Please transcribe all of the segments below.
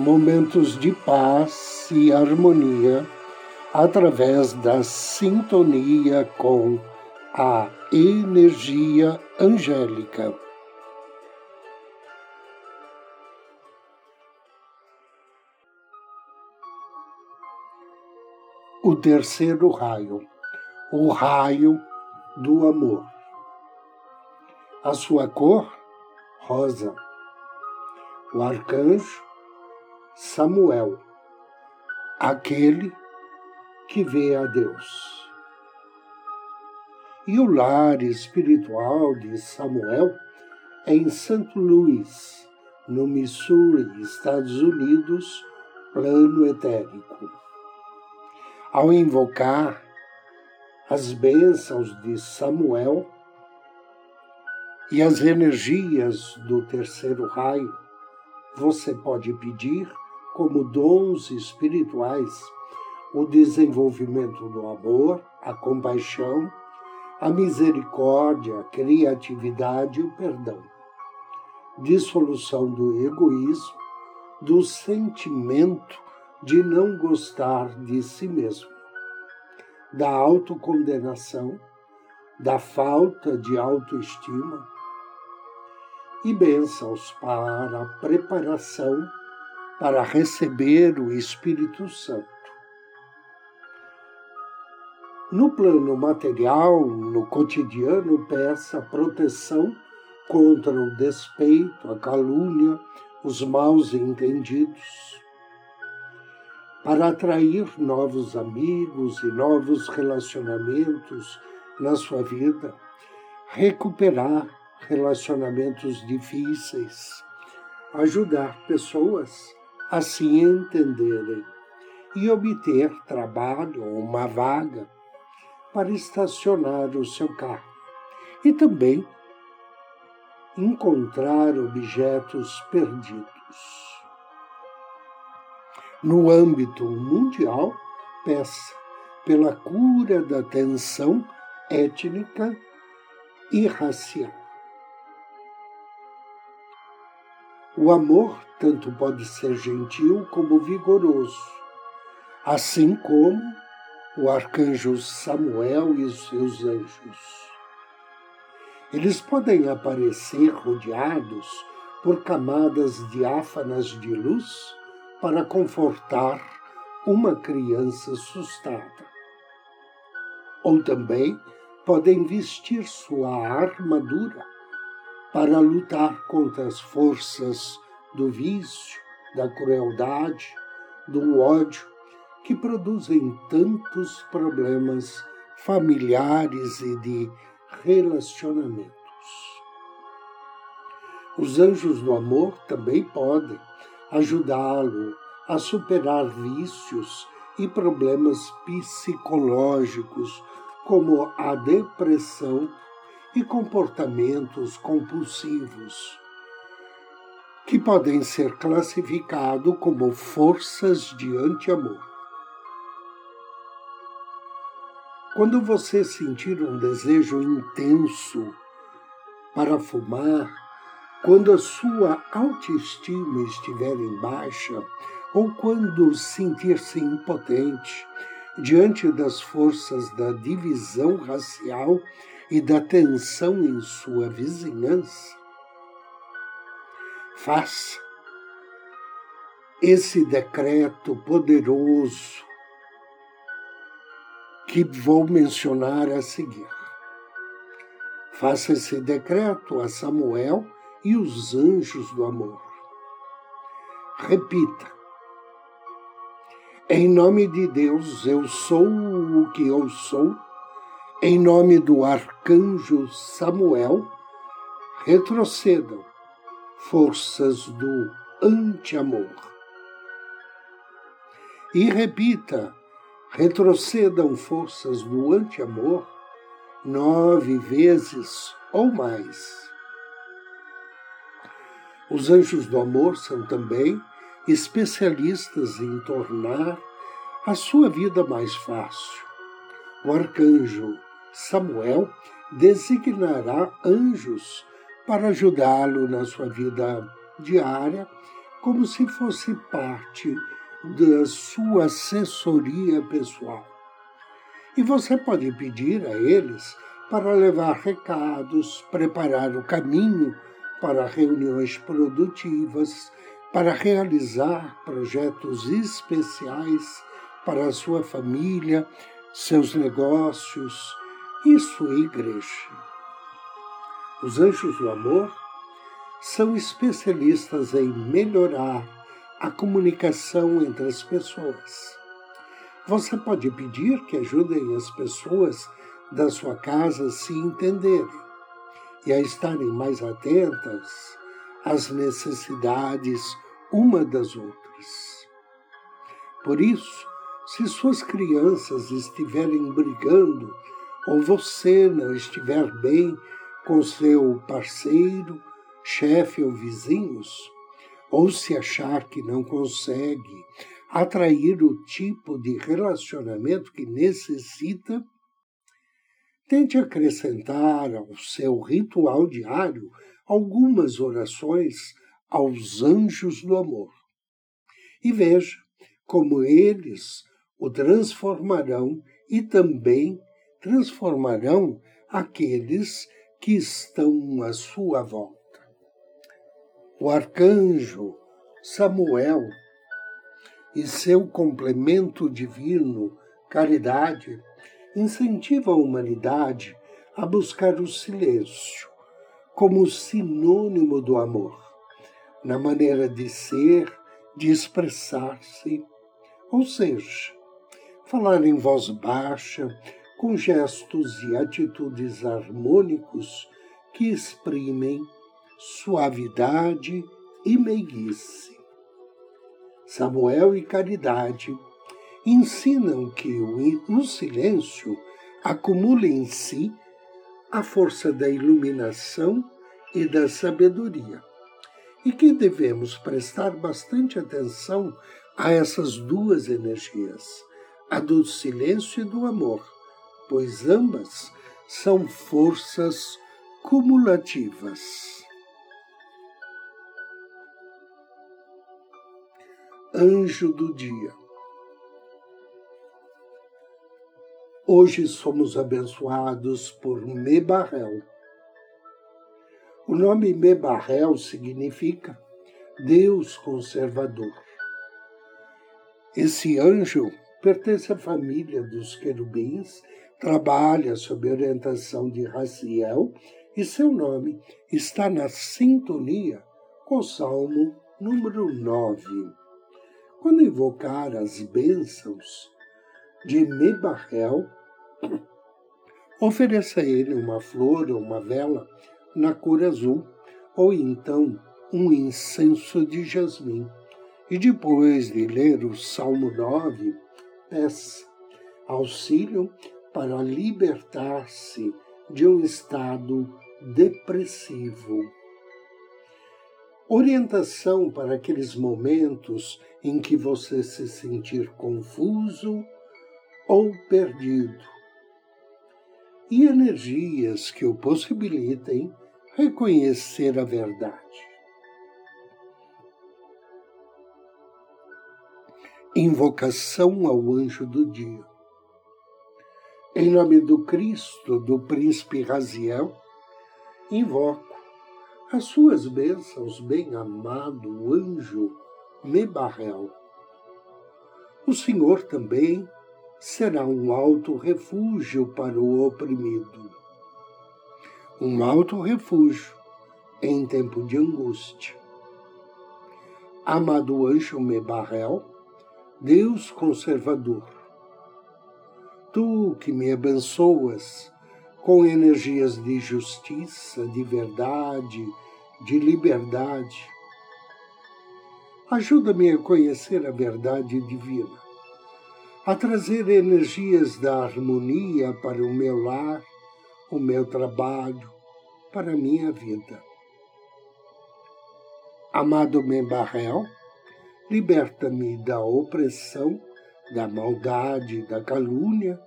momentos de paz e harmonia através da sintonia com a energia angélica. O terceiro raio, o raio do amor. A sua cor, rosa. O arcanjo, Samuel, aquele que vê a Deus. E o lar espiritual de Samuel é em St. Louis, no Missouri, Estados Unidos, plano etérico. Ao invocar as bênçãos de Samuel e as energias do terceiro raio, você pode pedir como dons espirituais o desenvolvimento do amor, a compaixão, a misericórdia, a criatividade e o perdão, dissolução do egoísmo, do sentimento de não gostar de si mesmo, da autocondenação, da falta de autoestima e bênçãos para a preparação para receber o Espírito Santo. No plano material, no cotidiano, peça proteção contra o despeito, a calúnia, os maus entendidos, para atrair novos amigos e novos relacionamentos na sua vida, recuperar relacionamentos difíceis, ajudar pessoas a se entenderem e obter trabalho ou uma vaga para estacionar o seu carro e também encontrar objetos perdidos. No âmbito mundial, peça pela cura da tensão étnica e racial. O amor tanto pode ser gentil como vigoroso, assim como o arcanjo Samuel e os seus anjos. Eles podem aparecer rodeados por camadas diáfanas de luz para confortar uma criança assustada. Ou também podem vestir sua armadura para lutar contra as forças do vício, da crueldade, do ódio que produzem tantos problemas familiares e de relacionamentos. Os anjos do amor também podem ajudá-lo a superar vícios e problemas psicológicos como a depressão e comportamentos compulsivos, que podem ser classificados como forças de anti-amor. Quando você sentir um desejo intenso para fumar, quando a sua autoestima estiver em baixa, ou quando sentir-se impotente diante das forças da divisão racial e da tensão em sua vizinhança, faça esse decreto poderoso que vou mencionar a seguir. Faça esse decreto a Samuel e os anjos do amor. Repita. Em nome de Deus, eu sou o que eu sou em nome do arcanjo Samuel, retrocedam forças do anti-amor. e repita: retrocedam forças do anti-amor nove vezes ou mais. Os anjos do amor são também especialistas em tornar a sua vida mais fácil. O arcanjo Samuel designará anjos para ajudá-lo na sua vida diária, como se fosse parte da sua assessoria pessoal. E você pode pedir a eles para levar recados, preparar o caminho para reuniões produtivas, para realizar projetos especiais para a sua família, seus negócios sua igreja. Os anjos do amor são especialistas em melhorar a comunicação entre as pessoas. Você pode pedir que ajudem as pessoas da sua casa a se entenderem e a estarem mais atentas às necessidades uma das outras. Por isso, se suas crianças estiverem brigando ou você não estiver bem com seu parceiro, chefe ou vizinhos, ou se achar que não consegue atrair o tipo de relacionamento que necessita, tente acrescentar ao seu ritual diário algumas orações aos anjos do amor. E veja como eles o transformarão e também transformarão aqueles que estão à sua volta. O arcanjo Samuel e seu complemento divino, caridade, incentiva a humanidade a buscar o silêncio como sinônimo do amor, na maneira de ser, de expressar-se, ou seja, falar em voz baixa, com gestos e atitudes harmônicos que exprimem suavidade e meiguice. Samuel e Caridade ensinam que o silêncio acumula em si a força da iluminação e da sabedoria, e que devemos prestar bastante atenção a essas duas energias, a do silêncio e do amor pois ambas são forças cumulativas. Anjo do Dia Hoje somos abençoados por Mebarrel. O nome Mebarrel significa Deus conservador. Esse anjo pertence à família dos querubins trabalha sob orientação de Raciel e seu nome está na sintonia com o Salmo número 9. Quando invocar as bênçãos de Mebarrel, ofereça a ele uma flor ou uma vela na cor azul, ou então um incenso de jasmim. E depois de ler o Salmo 9, peça auxílio para libertar-se de um estado depressivo. Orientação para aqueles momentos em que você se sentir confuso ou perdido. E energias que o possibilitem reconhecer a verdade. Invocação ao anjo do dia. Em nome do Cristo, do príncipe Raziel, invoco as suas bênçãos, bem-amado anjo Mebarrel. O Senhor também será um alto refúgio para o oprimido, um alto refúgio em tempo de angústia. Amado anjo Mebarrel, Deus conservador, tu que me abençoas com energias de justiça, de verdade, de liberdade. Ajuda-me a conhecer a verdade divina a trazer energias da harmonia para o meu lar, o meu trabalho, para a minha vida. Amado Membarrel, liberta-me da opressão, da maldade, da calúnia,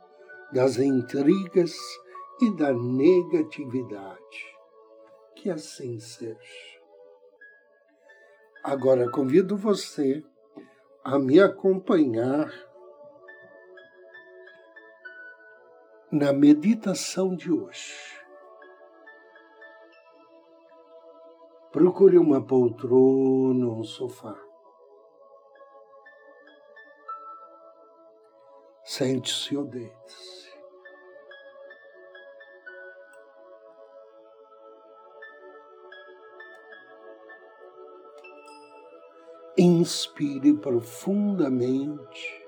das intrigas e da negatividade. Que assim seja. Agora convido você a me acompanhar na meditação de hoje. Procure uma poltrona ou um sofá. Sente-se ou deite-se. Inspire profundamente.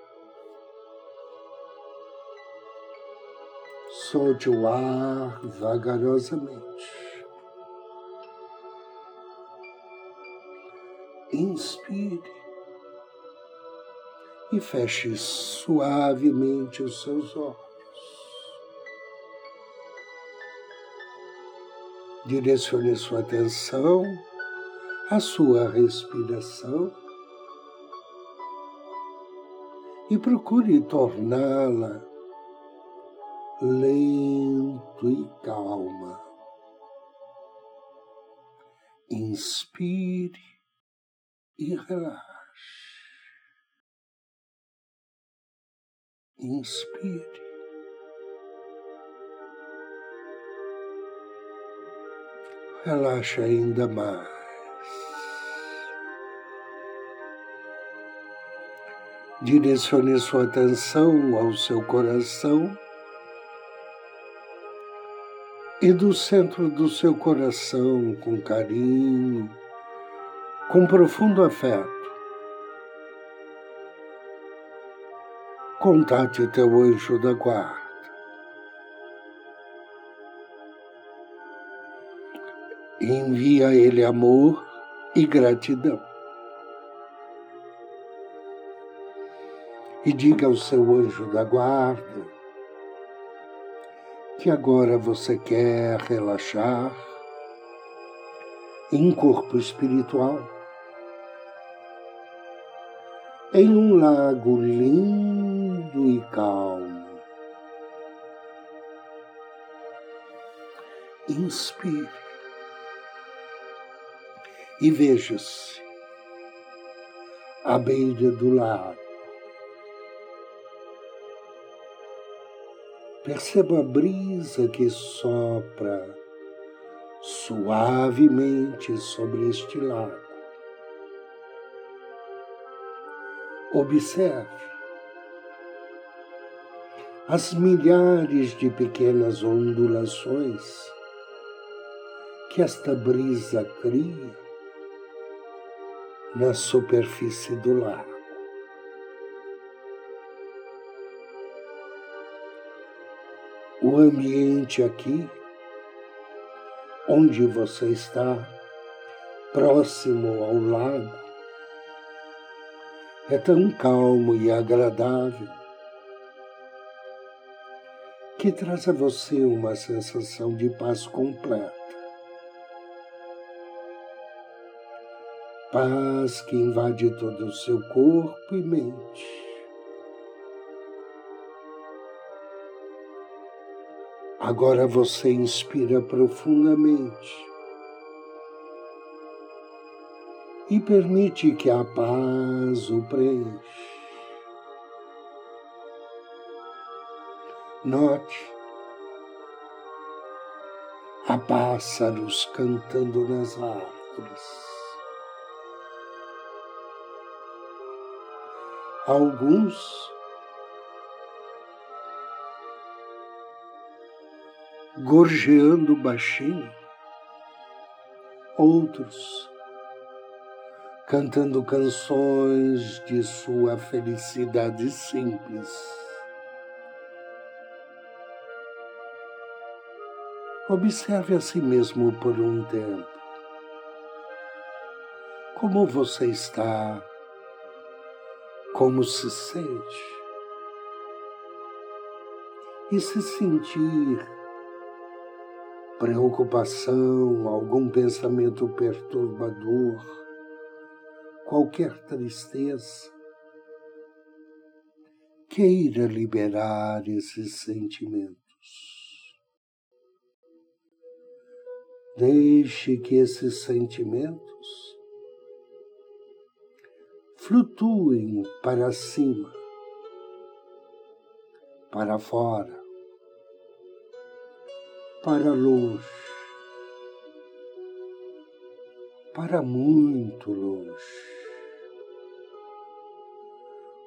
Solte o ar vagarosamente. Inspire e feche suavemente os seus olhos. Direcione sua atenção à sua respiração e procure torná-la lento e calma. Inspire e relaxe. Inspire. Relaxe ainda mais. Direcione sua atenção ao seu coração e do centro do seu coração, com carinho, com profundo afeto. Contate teu anjo da guarda. Envia a ele amor e gratidão. E diga ao seu anjo da guarda que agora você quer relaxar em corpo espiritual, em um lago lindo e calmo. Inspire e veja-se à beira do lago Perceba a brisa que sopra suavemente sobre este lago. Observe as milhares de pequenas ondulações que esta brisa cria na superfície do lago. o ambiente aqui, onde você está, próximo ao lago, é tão calmo e agradável que traz a você uma sensação de paz completa. Paz que invade todo o seu corpo e mente. Agora você inspira profundamente e permite que a paz o preencha. Note há pássaros cantando nas árvores. Alguns gorjeando baixinho, outros cantando canções de sua felicidade simples. Observe a si mesmo por um tempo. Como você está? Como se sente? E se sentir preocupação, algum pensamento perturbador, qualquer tristeza, queira liberar esses sentimentos. Deixe que esses sentimentos flutuem para cima, para fora, para longe, para muito longe.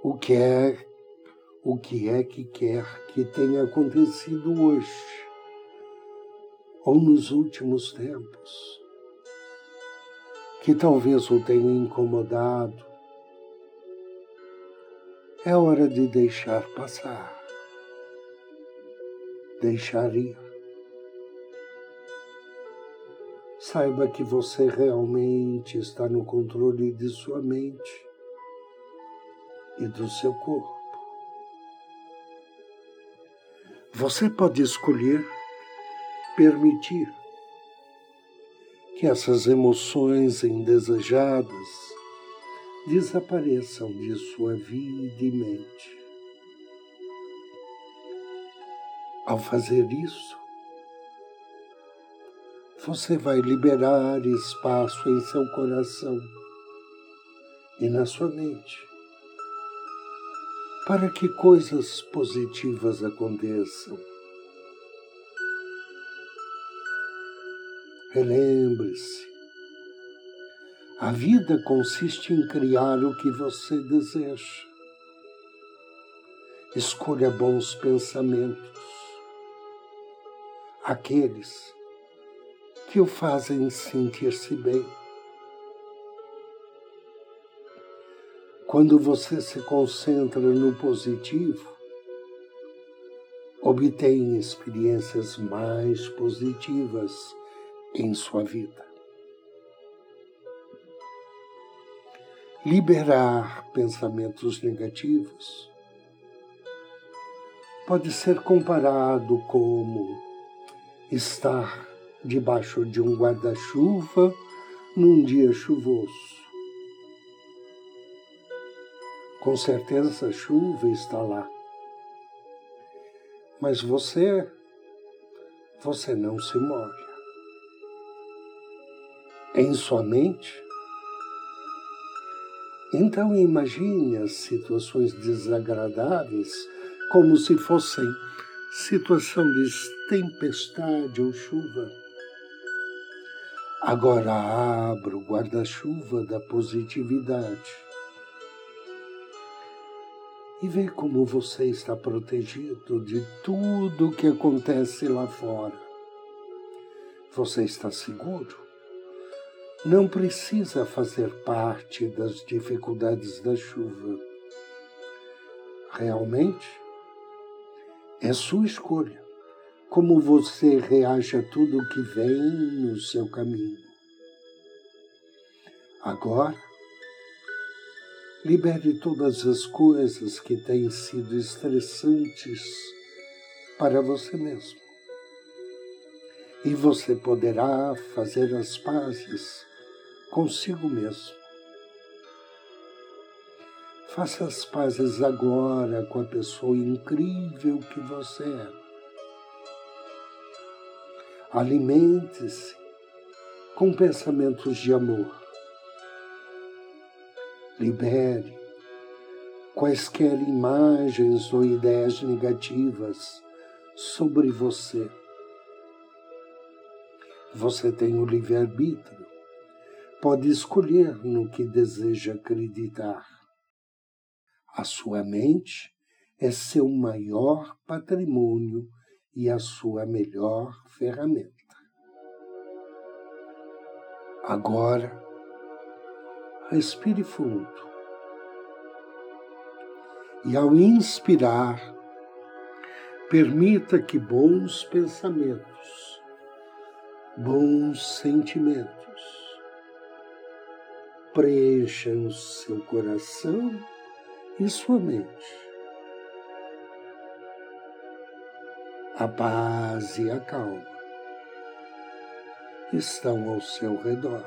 O que é o que é que quer que tenha acontecido hoje ou nos últimos tempos, que talvez o tenha incomodado, é hora de deixar passar, deixar ir. Saiba que você realmente está no controle de sua mente e do seu corpo. Você pode escolher permitir que essas emoções indesejadas desapareçam de sua vida e mente. Ao fazer isso, você vai liberar espaço em seu coração e na sua mente para que coisas positivas aconteçam. Relembre-se, a vida consiste em criar o que você deseja. Escolha bons pensamentos, aqueles que o fazem sentir-se bem. Quando você se concentra no positivo, obtém experiências mais positivas em sua vida. Liberar pensamentos negativos pode ser comparado como estar debaixo de um guarda-chuva num dia chuvoso. Com certeza a chuva está lá. Mas você, você não se molha. Em sua mente, então imagine as situações desagradáveis como se fossem situação de tempestade ou chuva Agora abra o guarda-chuva da positividade e vê como você está protegido de tudo que acontece lá fora. Você está seguro? Não precisa fazer parte das dificuldades da chuva. Realmente, é sua escolha como você reage a tudo que vem no seu caminho. Agora, libere todas as coisas que têm sido estressantes para você mesmo. E você poderá fazer as pazes consigo mesmo. Faça as pazes agora com a pessoa incrível que você é Alimente-se com pensamentos de amor. Libere quaisquer imagens ou ideias negativas sobre você. Você tem o livre-arbítrio. Pode escolher no que deseja acreditar. A sua mente é seu maior patrimônio e a sua melhor ferramenta. Agora, respire fundo. E ao inspirar, permita que bons pensamentos, bons sentimentos preencham seu coração e sua mente A paz e a calma estão ao seu redor.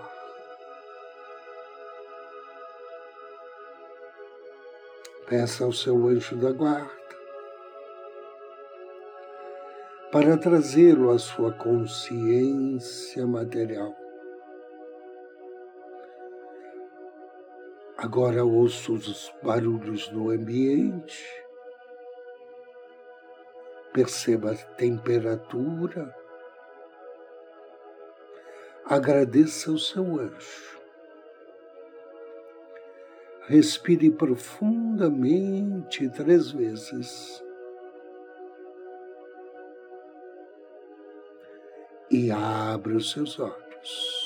Peça ao seu anjo da guarda para trazê-lo à sua consciência material. Agora ouço os barulhos do ambiente, perceba a temperatura, agradeça o seu anjo. Respire profundamente três vezes. e abra os seus olhos.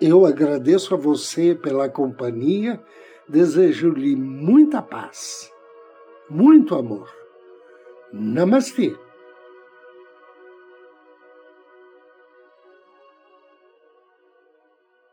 Eu agradeço a você pela companhia, desejo-lhe muita paz, muito amor. Namastê.